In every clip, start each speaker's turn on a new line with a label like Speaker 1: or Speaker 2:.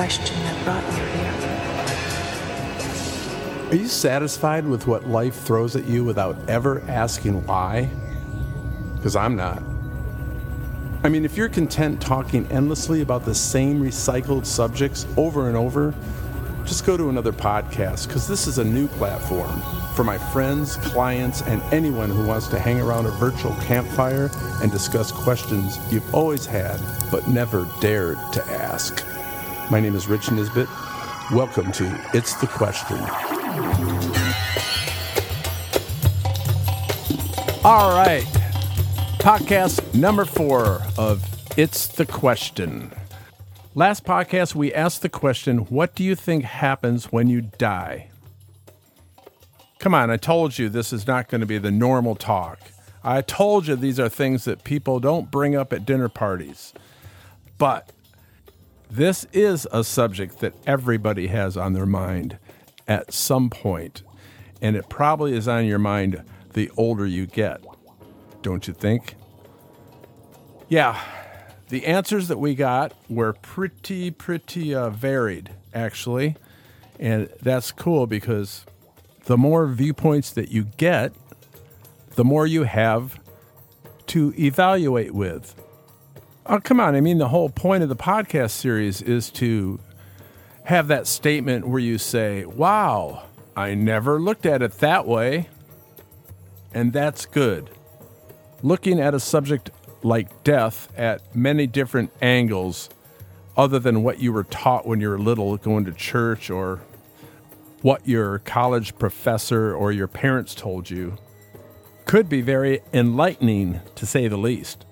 Speaker 1: question that brought you here.
Speaker 2: Are you satisfied with what life throws at you without ever asking why? Because I'm not. I mean, if you're content talking endlessly about the same recycled subjects over and over, just go to another podcast because this is a new platform for my friends, clients, and anyone who wants to hang around a virtual campfire and discuss questions you've always had but never dared to ask. My name is Rich Nisbet. Welcome to It's the Question. All right. Podcast number four of It's the Question. Last podcast, we asked the question What do you think happens when you die? Come on, I told you this is not going to be the normal talk. I told you these are things that people don't bring up at dinner parties. But this is a subject that everybody has on their mind at some point, and it probably is on your mind the older you get, don't you think? Yeah, the answers that we got were pretty, pretty uh, varied, actually. And that's cool because the more viewpoints that you get, the more you have to evaluate with. Oh, come on. I mean, the whole point of the podcast series is to have that statement where you say, Wow, I never looked at it that way. And that's good. Looking at a subject like death at many different angles other than what you were taught when you were little going to church or what your college professor or your parents told you could be very enlightening to say the least.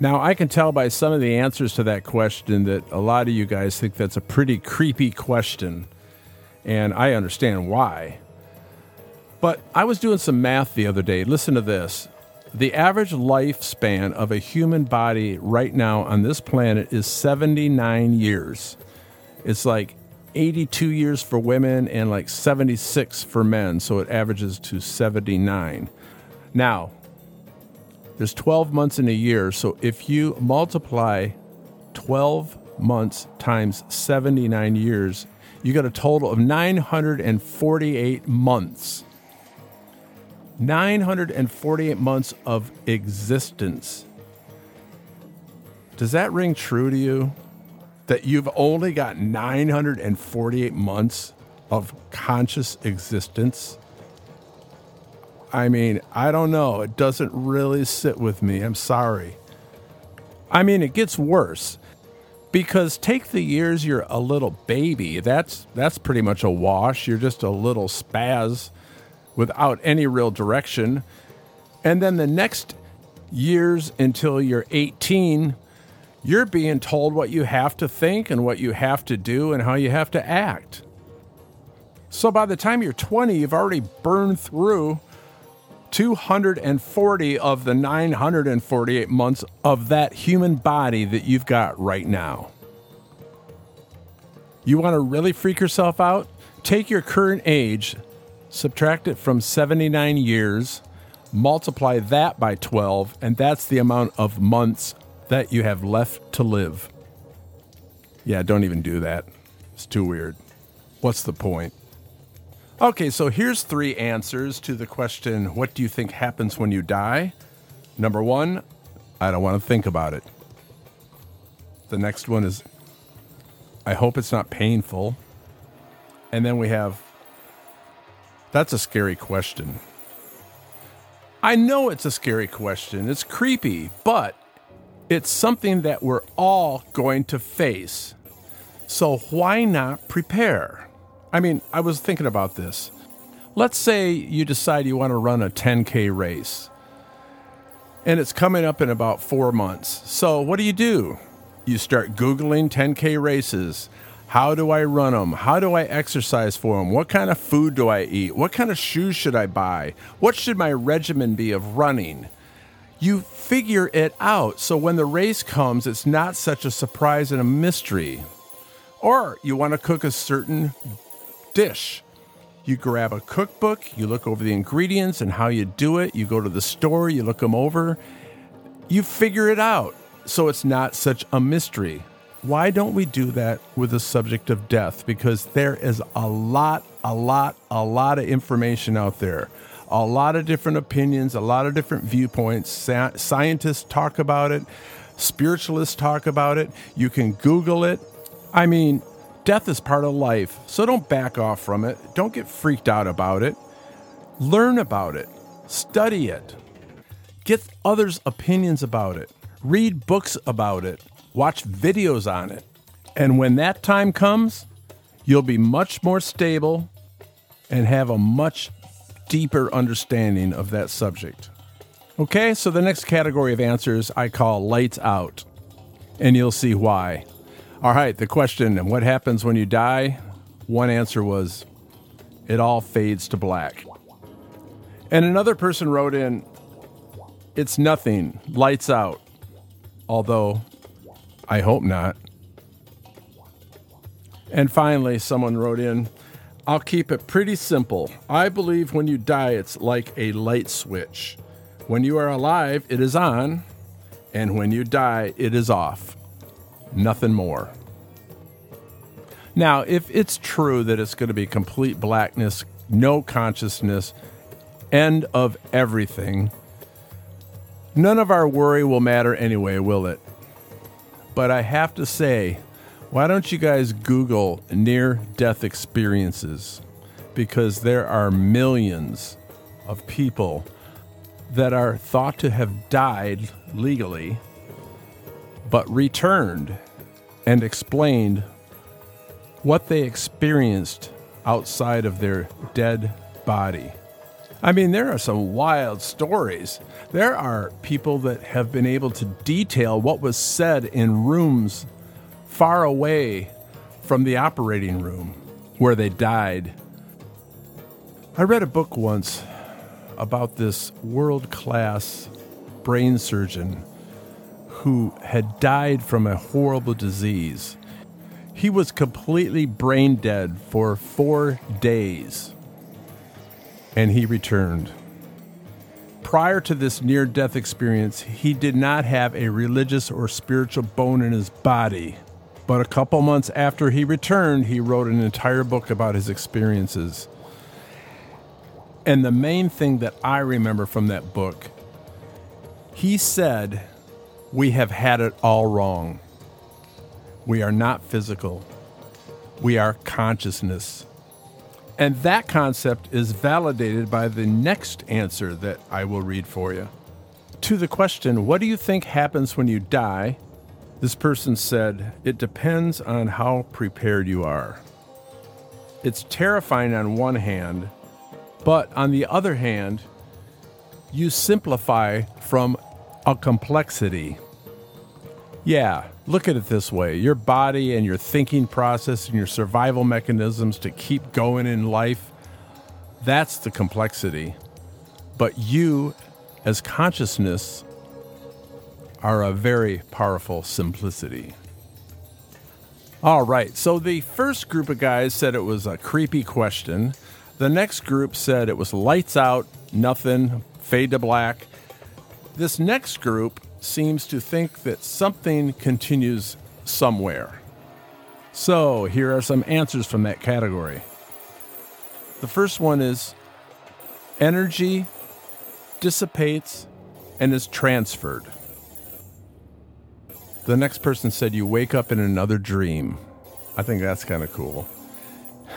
Speaker 2: Now, I can tell by some of the answers to that question that a lot of you guys think that's a pretty creepy question, and I understand why. But I was doing some math the other day. Listen to this. The average lifespan of a human body right now on this planet is 79 years. It's like 82 years for women and like 76 for men, so it averages to 79. Now, there's 12 months in a year, so if you multiply 12 months times 79 years, you got a total of 948 months. 948 months of existence. Does that ring true to you? That you've only got 948 months of conscious existence? I mean, I don't know. It doesn't really sit with me. I'm sorry. I mean, it gets worse because take the years you're a little baby. That's that's pretty much a wash. You're just a little spaz without any real direction. And then the next years until you're 18, you're being told what you have to think and what you have to do and how you have to act. So by the time you're 20, you've already burned through 240 of the 948 months of that human body that you've got right now. You want to really freak yourself out? Take your current age, subtract it from 79 years, multiply that by 12, and that's the amount of months that you have left to live. Yeah, don't even do that. It's too weird. What's the point? Okay, so here's three answers to the question What do you think happens when you die? Number one, I don't want to think about it. The next one is I hope it's not painful. And then we have that's a scary question. I know it's a scary question. It's creepy, but it's something that we're all going to face. So why not prepare? I mean, I was thinking about this. Let's say you decide you want to run a 10K race, and it's coming up in about four months. So, what do you do? You start Googling 10K races. How do I run them? How do I exercise for them? What kind of food do I eat? What kind of shoes should I buy? What should my regimen be of running? You figure it out so when the race comes, it's not such a surprise and a mystery. Or you want to cook a certain dish. You grab a cookbook, you look over the ingredients and how you do it. You go to the store, you look them over. You figure it out. So it's not such a mystery. why don't we do that with the subject of death? Because there is a lot, a lot, a lot of information out there, a lot of different opinions, a lot of different viewpoints. scientists talk about it, spiritualists talk about it. You can Google it. I mean, death is part of life, so don't back off from it. Don't get freaked out about it. Learn about it, study it, get others' opinions about it, read books about it, watch videos on it. And when that time comes, you'll be much more stable and have a much deeper understanding of that subject. Okay, so the next category of answers I call lights out, and you'll see why. All right, the question what happens when you die? One answer was it all fades to black. And another person wrote in, It's nothing, lights out. Although, I hope not. And finally, someone wrote in, I'll keep it pretty simple. I believe when you die, it's like a light switch. When you are alive, it is on, and when you die, it is off. Nothing more. Now, if it's true that it's going to be complete blackness, no consciousness, end of everything. None of our worry will matter anyway, will it? But I have to say, why don't you guys Google near death experiences? Because there are millions of people that are thought to have died legally, but returned and explained what they experienced outside of their dead body. I mean, there are some wild stories. There are people that have been able to detail what was said in rooms far away from the operating room where they died. I read a book once about this world class brain surgeon who had died from a horrible disease. He was completely brain dead for four days and he returned. Prior to this near death experience, he did not have a religious or spiritual bone in his body. But a couple months after he returned, he wrote an entire book about his experiences. And the main thing that I remember from that book, he said, We have had it all wrong. We are not physical, we are consciousness. And that concept is validated by the next answer that I will read for you. To the question, What do you think happens when you die? This person said, It depends on how prepared you are. It's terrifying on one hand, but on the other hand, you simplify from a complexity. Yeah, Look at it this way your body and your thinking process and your survival mechanisms to keep going in life, that's the complexity. But you, as consciousness, are a very powerful simplicity. All right, so the first group of guys said it was a creepy question. The next group said it was lights out, nothing, fade to black. This next group seems to think that something continues somewhere. So, here are some answers from that category. The first one is energy dissipates and is transferred. The next person said you wake up in another dream. I think that's kind of cool.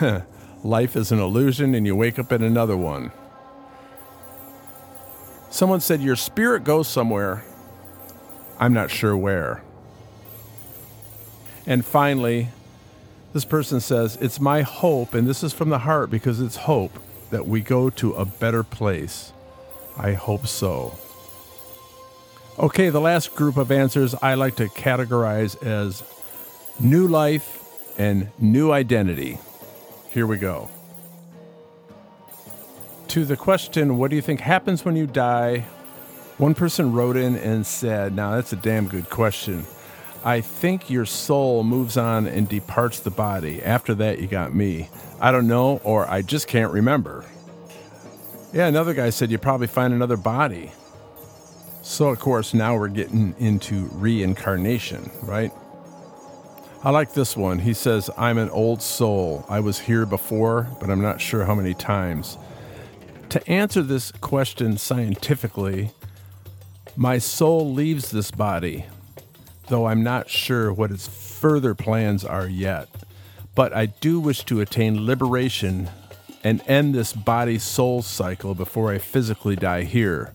Speaker 2: Life is an illusion and you wake up in another one. Someone said your spirit goes somewhere I'm not sure where. And finally, this person says, It's my hope, and this is from the heart because it's hope, that we go to a better place. I hope so. Okay, the last group of answers I like to categorize as new life and new identity. Here we go. To the question, What do you think happens when you die? One person wrote in and said, Now that's a damn good question. I think your soul moves on and departs the body. After that, you got me. I don't know, or I just can't remember. Yeah, another guy said you probably find another body. So, of course, now we're getting into reincarnation, right? I like this one. He says, I'm an old soul. I was here before, but I'm not sure how many times. To answer this question scientifically, my soul leaves this body, though I'm not sure what its further plans are yet. But I do wish to attain liberation and end this body soul cycle before I physically die here,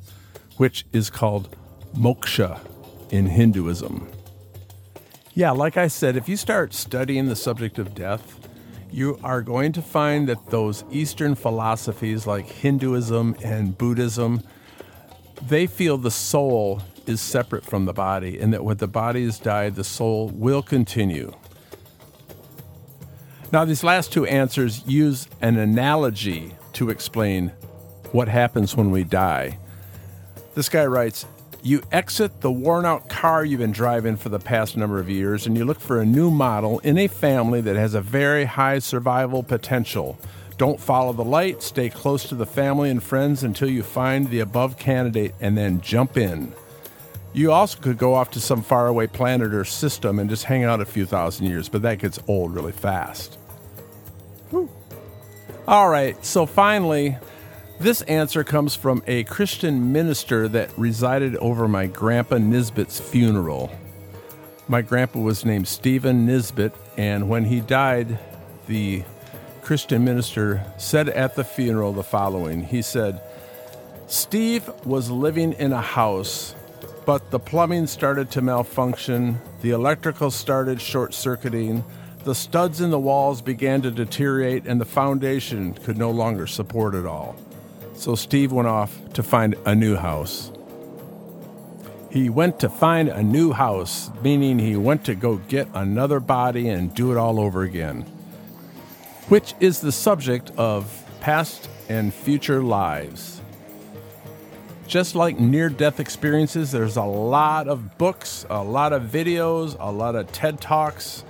Speaker 2: which is called moksha in Hinduism. Yeah, like I said, if you start studying the subject of death, you are going to find that those Eastern philosophies like Hinduism and Buddhism, they feel the soul is separate from the body and that when the body has died, the soul will continue. Now, these last two answers use an analogy to explain what happens when we die. This guy writes you exit the worn out car you've been driving for the past number of years and you look for a new model in a family that has a very high survival potential. Don't follow the light, stay close to the family and friends until you find the above candidate and then jump in. You also could go off to some faraway planet or system and just hang out a few thousand years, but that gets old really fast. All right, so finally, this answer comes from a Christian minister that resided over my grandpa Nisbet's funeral. My grandpa was named Stephen Nisbet, and when he died, the Christian minister said at the funeral the following He said, Steve was living in a house, but the plumbing started to malfunction, the electrical started short circuiting, the studs in the walls began to deteriorate, and the foundation could no longer support it all. So Steve went off to find a new house. He went to find a new house, meaning he went to go get another body and do it all over again, which is the subject of past and future lives. Just like near death experiences, there's a lot of books, a lot of videos, a lot of TED Talks,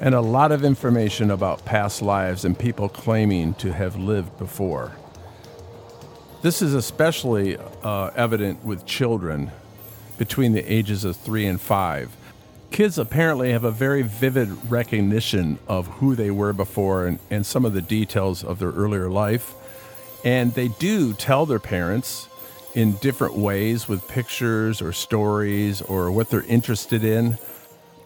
Speaker 2: and a lot of information about past lives and people claiming to have lived before. This is especially uh, evident with children between the ages of three and five. Kids apparently have a very vivid recognition of who they were before and, and some of the details of their earlier life. And they do tell their parents in different ways with pictures or stories or what they're interested in.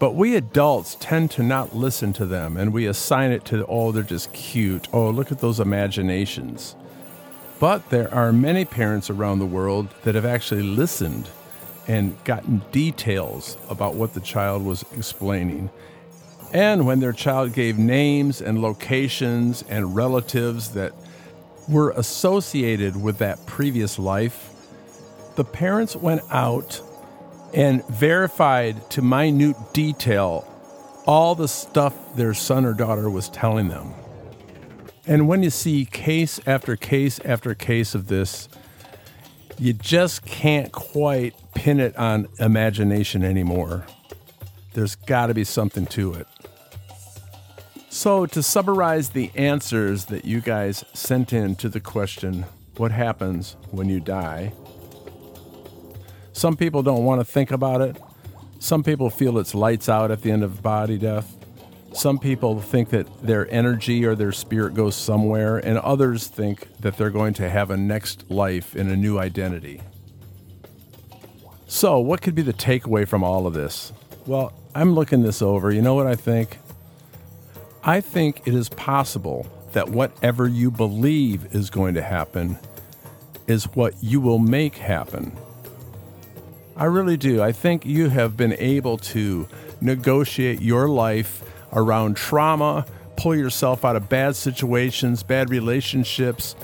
Speaker 2: But we adults tend to not listen to them and we assign it to, oh, they're just cute. Oh, look at those imaginations. But there are many parents around the world that have actually listened and gotten details about what the child was explaining. And when their child gave names and locations and relatives that were associated with that previous life, the parents went out and verified to minute detail all the stuff their son or daughter was telling them. And when you see case after case after case of this, you just can't quite pin it on imagination anymore. There's got to be something to it. So, to summarize the answers that you guys sent in to the question, What happens when you die? Some people don't want to think about it. Some people feel it's lights out at the end of body death. Some people think that their energy or their spirit goes somewhere, and others think that they're going to have a next life in a new identity. So, what could be the takeaway from all of this? Well, I'm looking this over. You know what I think? I think it is possible that whatever you believe is going to happen is what you will make happen. I really do. I think you have been able to negotiate your life around trauma, pull yourself out of bad situations, bad relationships,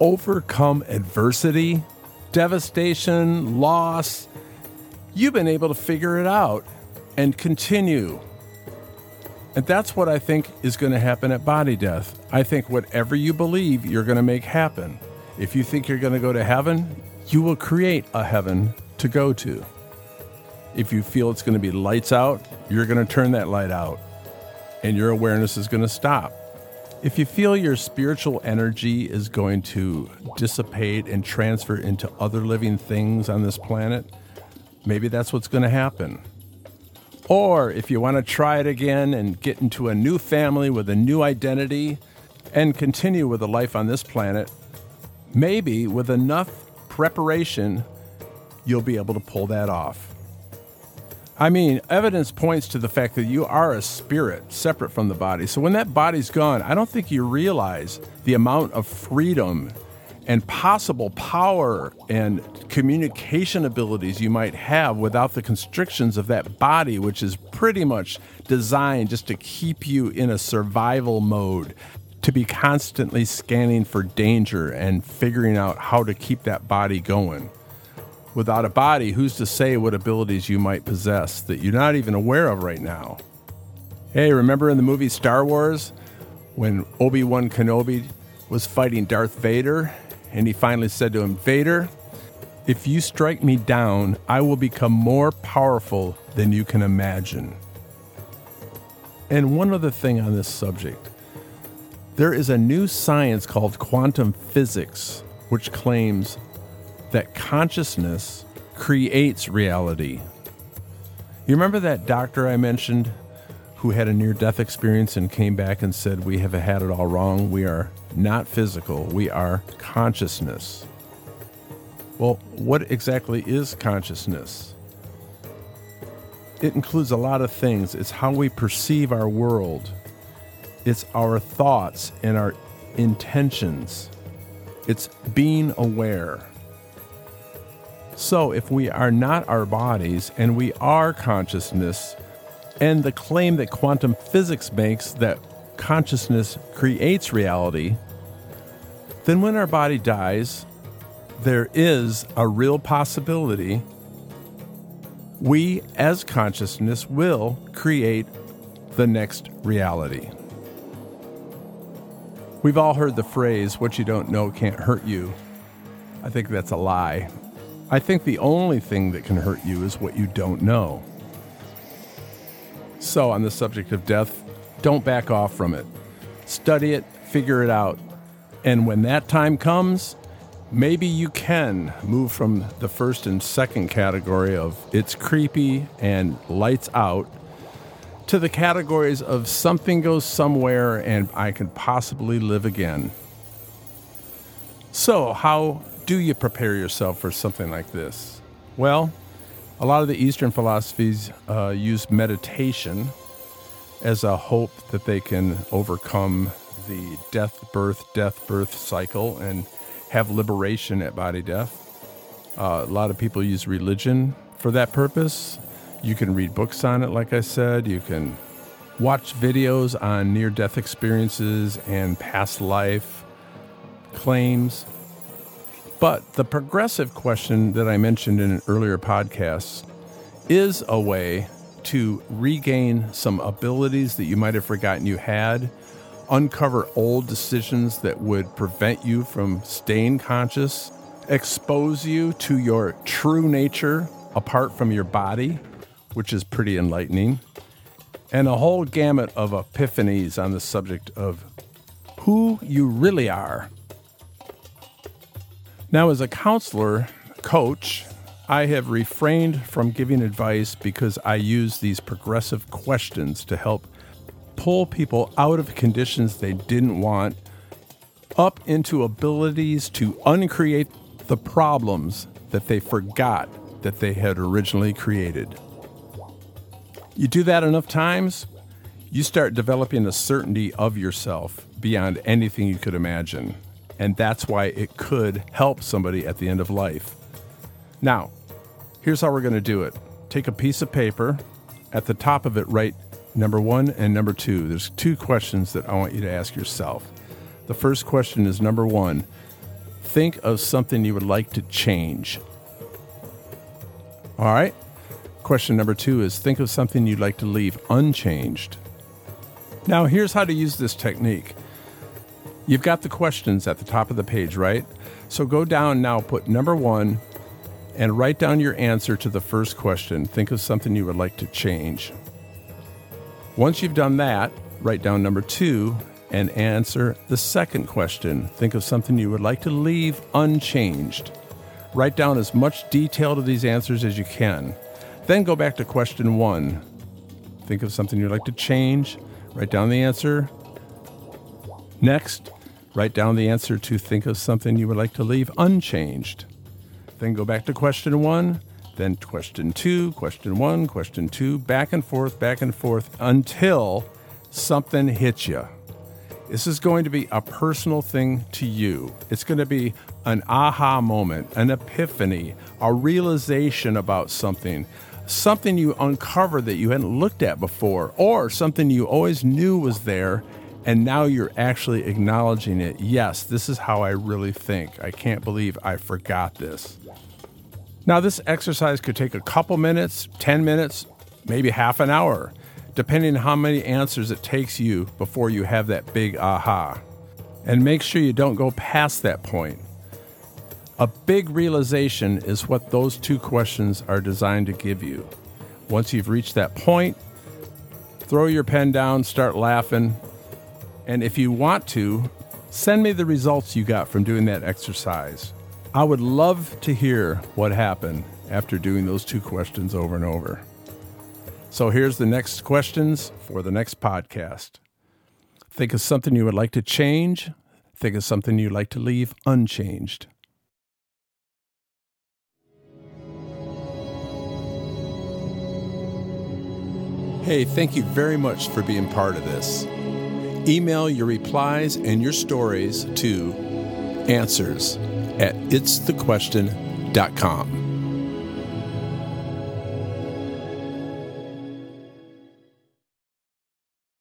Speaker 2: overcome adversity, devastation, loss. You've been able to figure it out and continue. And that's what I think is going to happen at body death. I think whatever you believe, you're going to make happen. If you think you're going to go to heaven, you will create a heaven to go to. If you feel it's going to be lights out, you're going to turn that light out and your awareness is going to stop. If you feel your spiritual energy is going to dissipate and transfer into other living things on this planet, maybe that's what's going to happen. Or if you want to try it again and get into a new family with a new identity and continue with a life on this planet, maybe with enough preparation, you'll be able to pull that off. I mean, evidence points to the fact that you are a spirit separate from the body. So when that body's gone, I don't think you realize the amount of freedom and possible power and communication abilities you might have without the constrictions of that body, which is pretty much designed just to keep you in a survival mode, to be constantly scanning for danger and figuring out how to keep that body going without a body, who's to say what abilities you might possess that you're not even aware of right now? Hey, remember in the movie Star Wars when Obi Wan Kenobi was fighting Darth Vader and he finally said to him, Vader, if you strike me down, I will become more powerful than you can imagine. And one other thing on this subject there is a new science called quantum physics, which claims that consciousness creates reality. You remember that doctor I mentioned who had a near death experience and came back and said, We have had it all wrong. We are not physical, we are consciousness. Well, what exactly is consciousness? It includes a lot of things. It's how we perceive our world, it's our thoughts and our intentions, it's being aware. So, if we are not our bodies and we are consciousness, and the claim that quantum physics makes that consciousness creates reality, then when our body dies, there is a real possibility we, as consciousness, will create the next reality. We've all heard the phrase, what you don't know can't hurt you. I think that's a lie. I think the only thing that can hurt you is what you don't know. So, on the subject of death, don't back off from it. Study it, figure it out. And when that time comes, maybe you can move from the first and second category of it's creepy and lights out to the categories of something goes somewhere and I can possibly live again. So, how do you prepare yourself for something like this? Well, a lot of the Eastern philosophies uh, use meditation as a hope that they can overcome the death, birth, death, birth cycle and have liberation at body death. Uh, a lot of people use religion for that purpose. You can read books on it, like I said. You can watch videos on near death experiences and past life claims. But the progressive question that I mentioned in an earlier podcast is a way to regain some abilities that you might have forgotten you had, uncover old decisions that would prevent you from staying conscious, expose you to your true nature apart from your body, which is pretty enlightening, and a whole gamut of epiphanies on the subject of who you really are now, as a counselor, coach, I have refrained from giving advice because I use these progressive questions to help pull people out of conditions they didn't want up into abilities to uncreate the problems that they forgot that they had originally created. You do that enough times, you start developing a certainty of yourself beyond anything you could imagine and that's why it could help somebody at the end of life. Now, here's how we're going to do it take a piece of paper, at the top of it, write number one and number two. There's two questions that I want you to ask yourself. The first question is number one think of something you would like to change. All right. Question number two is think of something you'd like to leave unchanged. Now, here's how to use this technique. You've got the questions at the top of the page, right? So go down now, put number one, and write down your answer to the first question. Think of something you would like to change. Once you've done that, write down number two and answer the second question. Think of something you would like to leave unchanged. Write down as much detail to these answers as you can. Then go back to question one. Think of something you'd like to change. Write down the answer. Next, write down the answer to think of something you would like to leave unchanged. Then go back to question one, then question two, question one, question two, back and forth, back and forth until something hits you. This is going to be a personal thing to you. It's going to be an aha moment, an epiphany, a realization about something, something you uncover that you hadn't looked at before, or something you always knew was there and now you're actually acknowledging it. Yes, this is how I really think. I can't believe I forgot this. Now, this exercise could take a couple minutes, 10 minutes, maybe half an hour, depending on how many answers it takes you before you have that big aha. And make sure you don't go past that point. A big realization is what those two questions are designed to give you. Once you've reached that point, throw your pen down, start laughing, and if you want to, send me the results you got from doing that exercise. I would love to hear what happened after doing those two questions over and over. So here's the next questions for the next podcast. Think of something you would like to change. Think of something you'd like to leave unchanged. Hey, thank you very much for being part of this. Email your replies and your stories to answers at itsthequestion.com.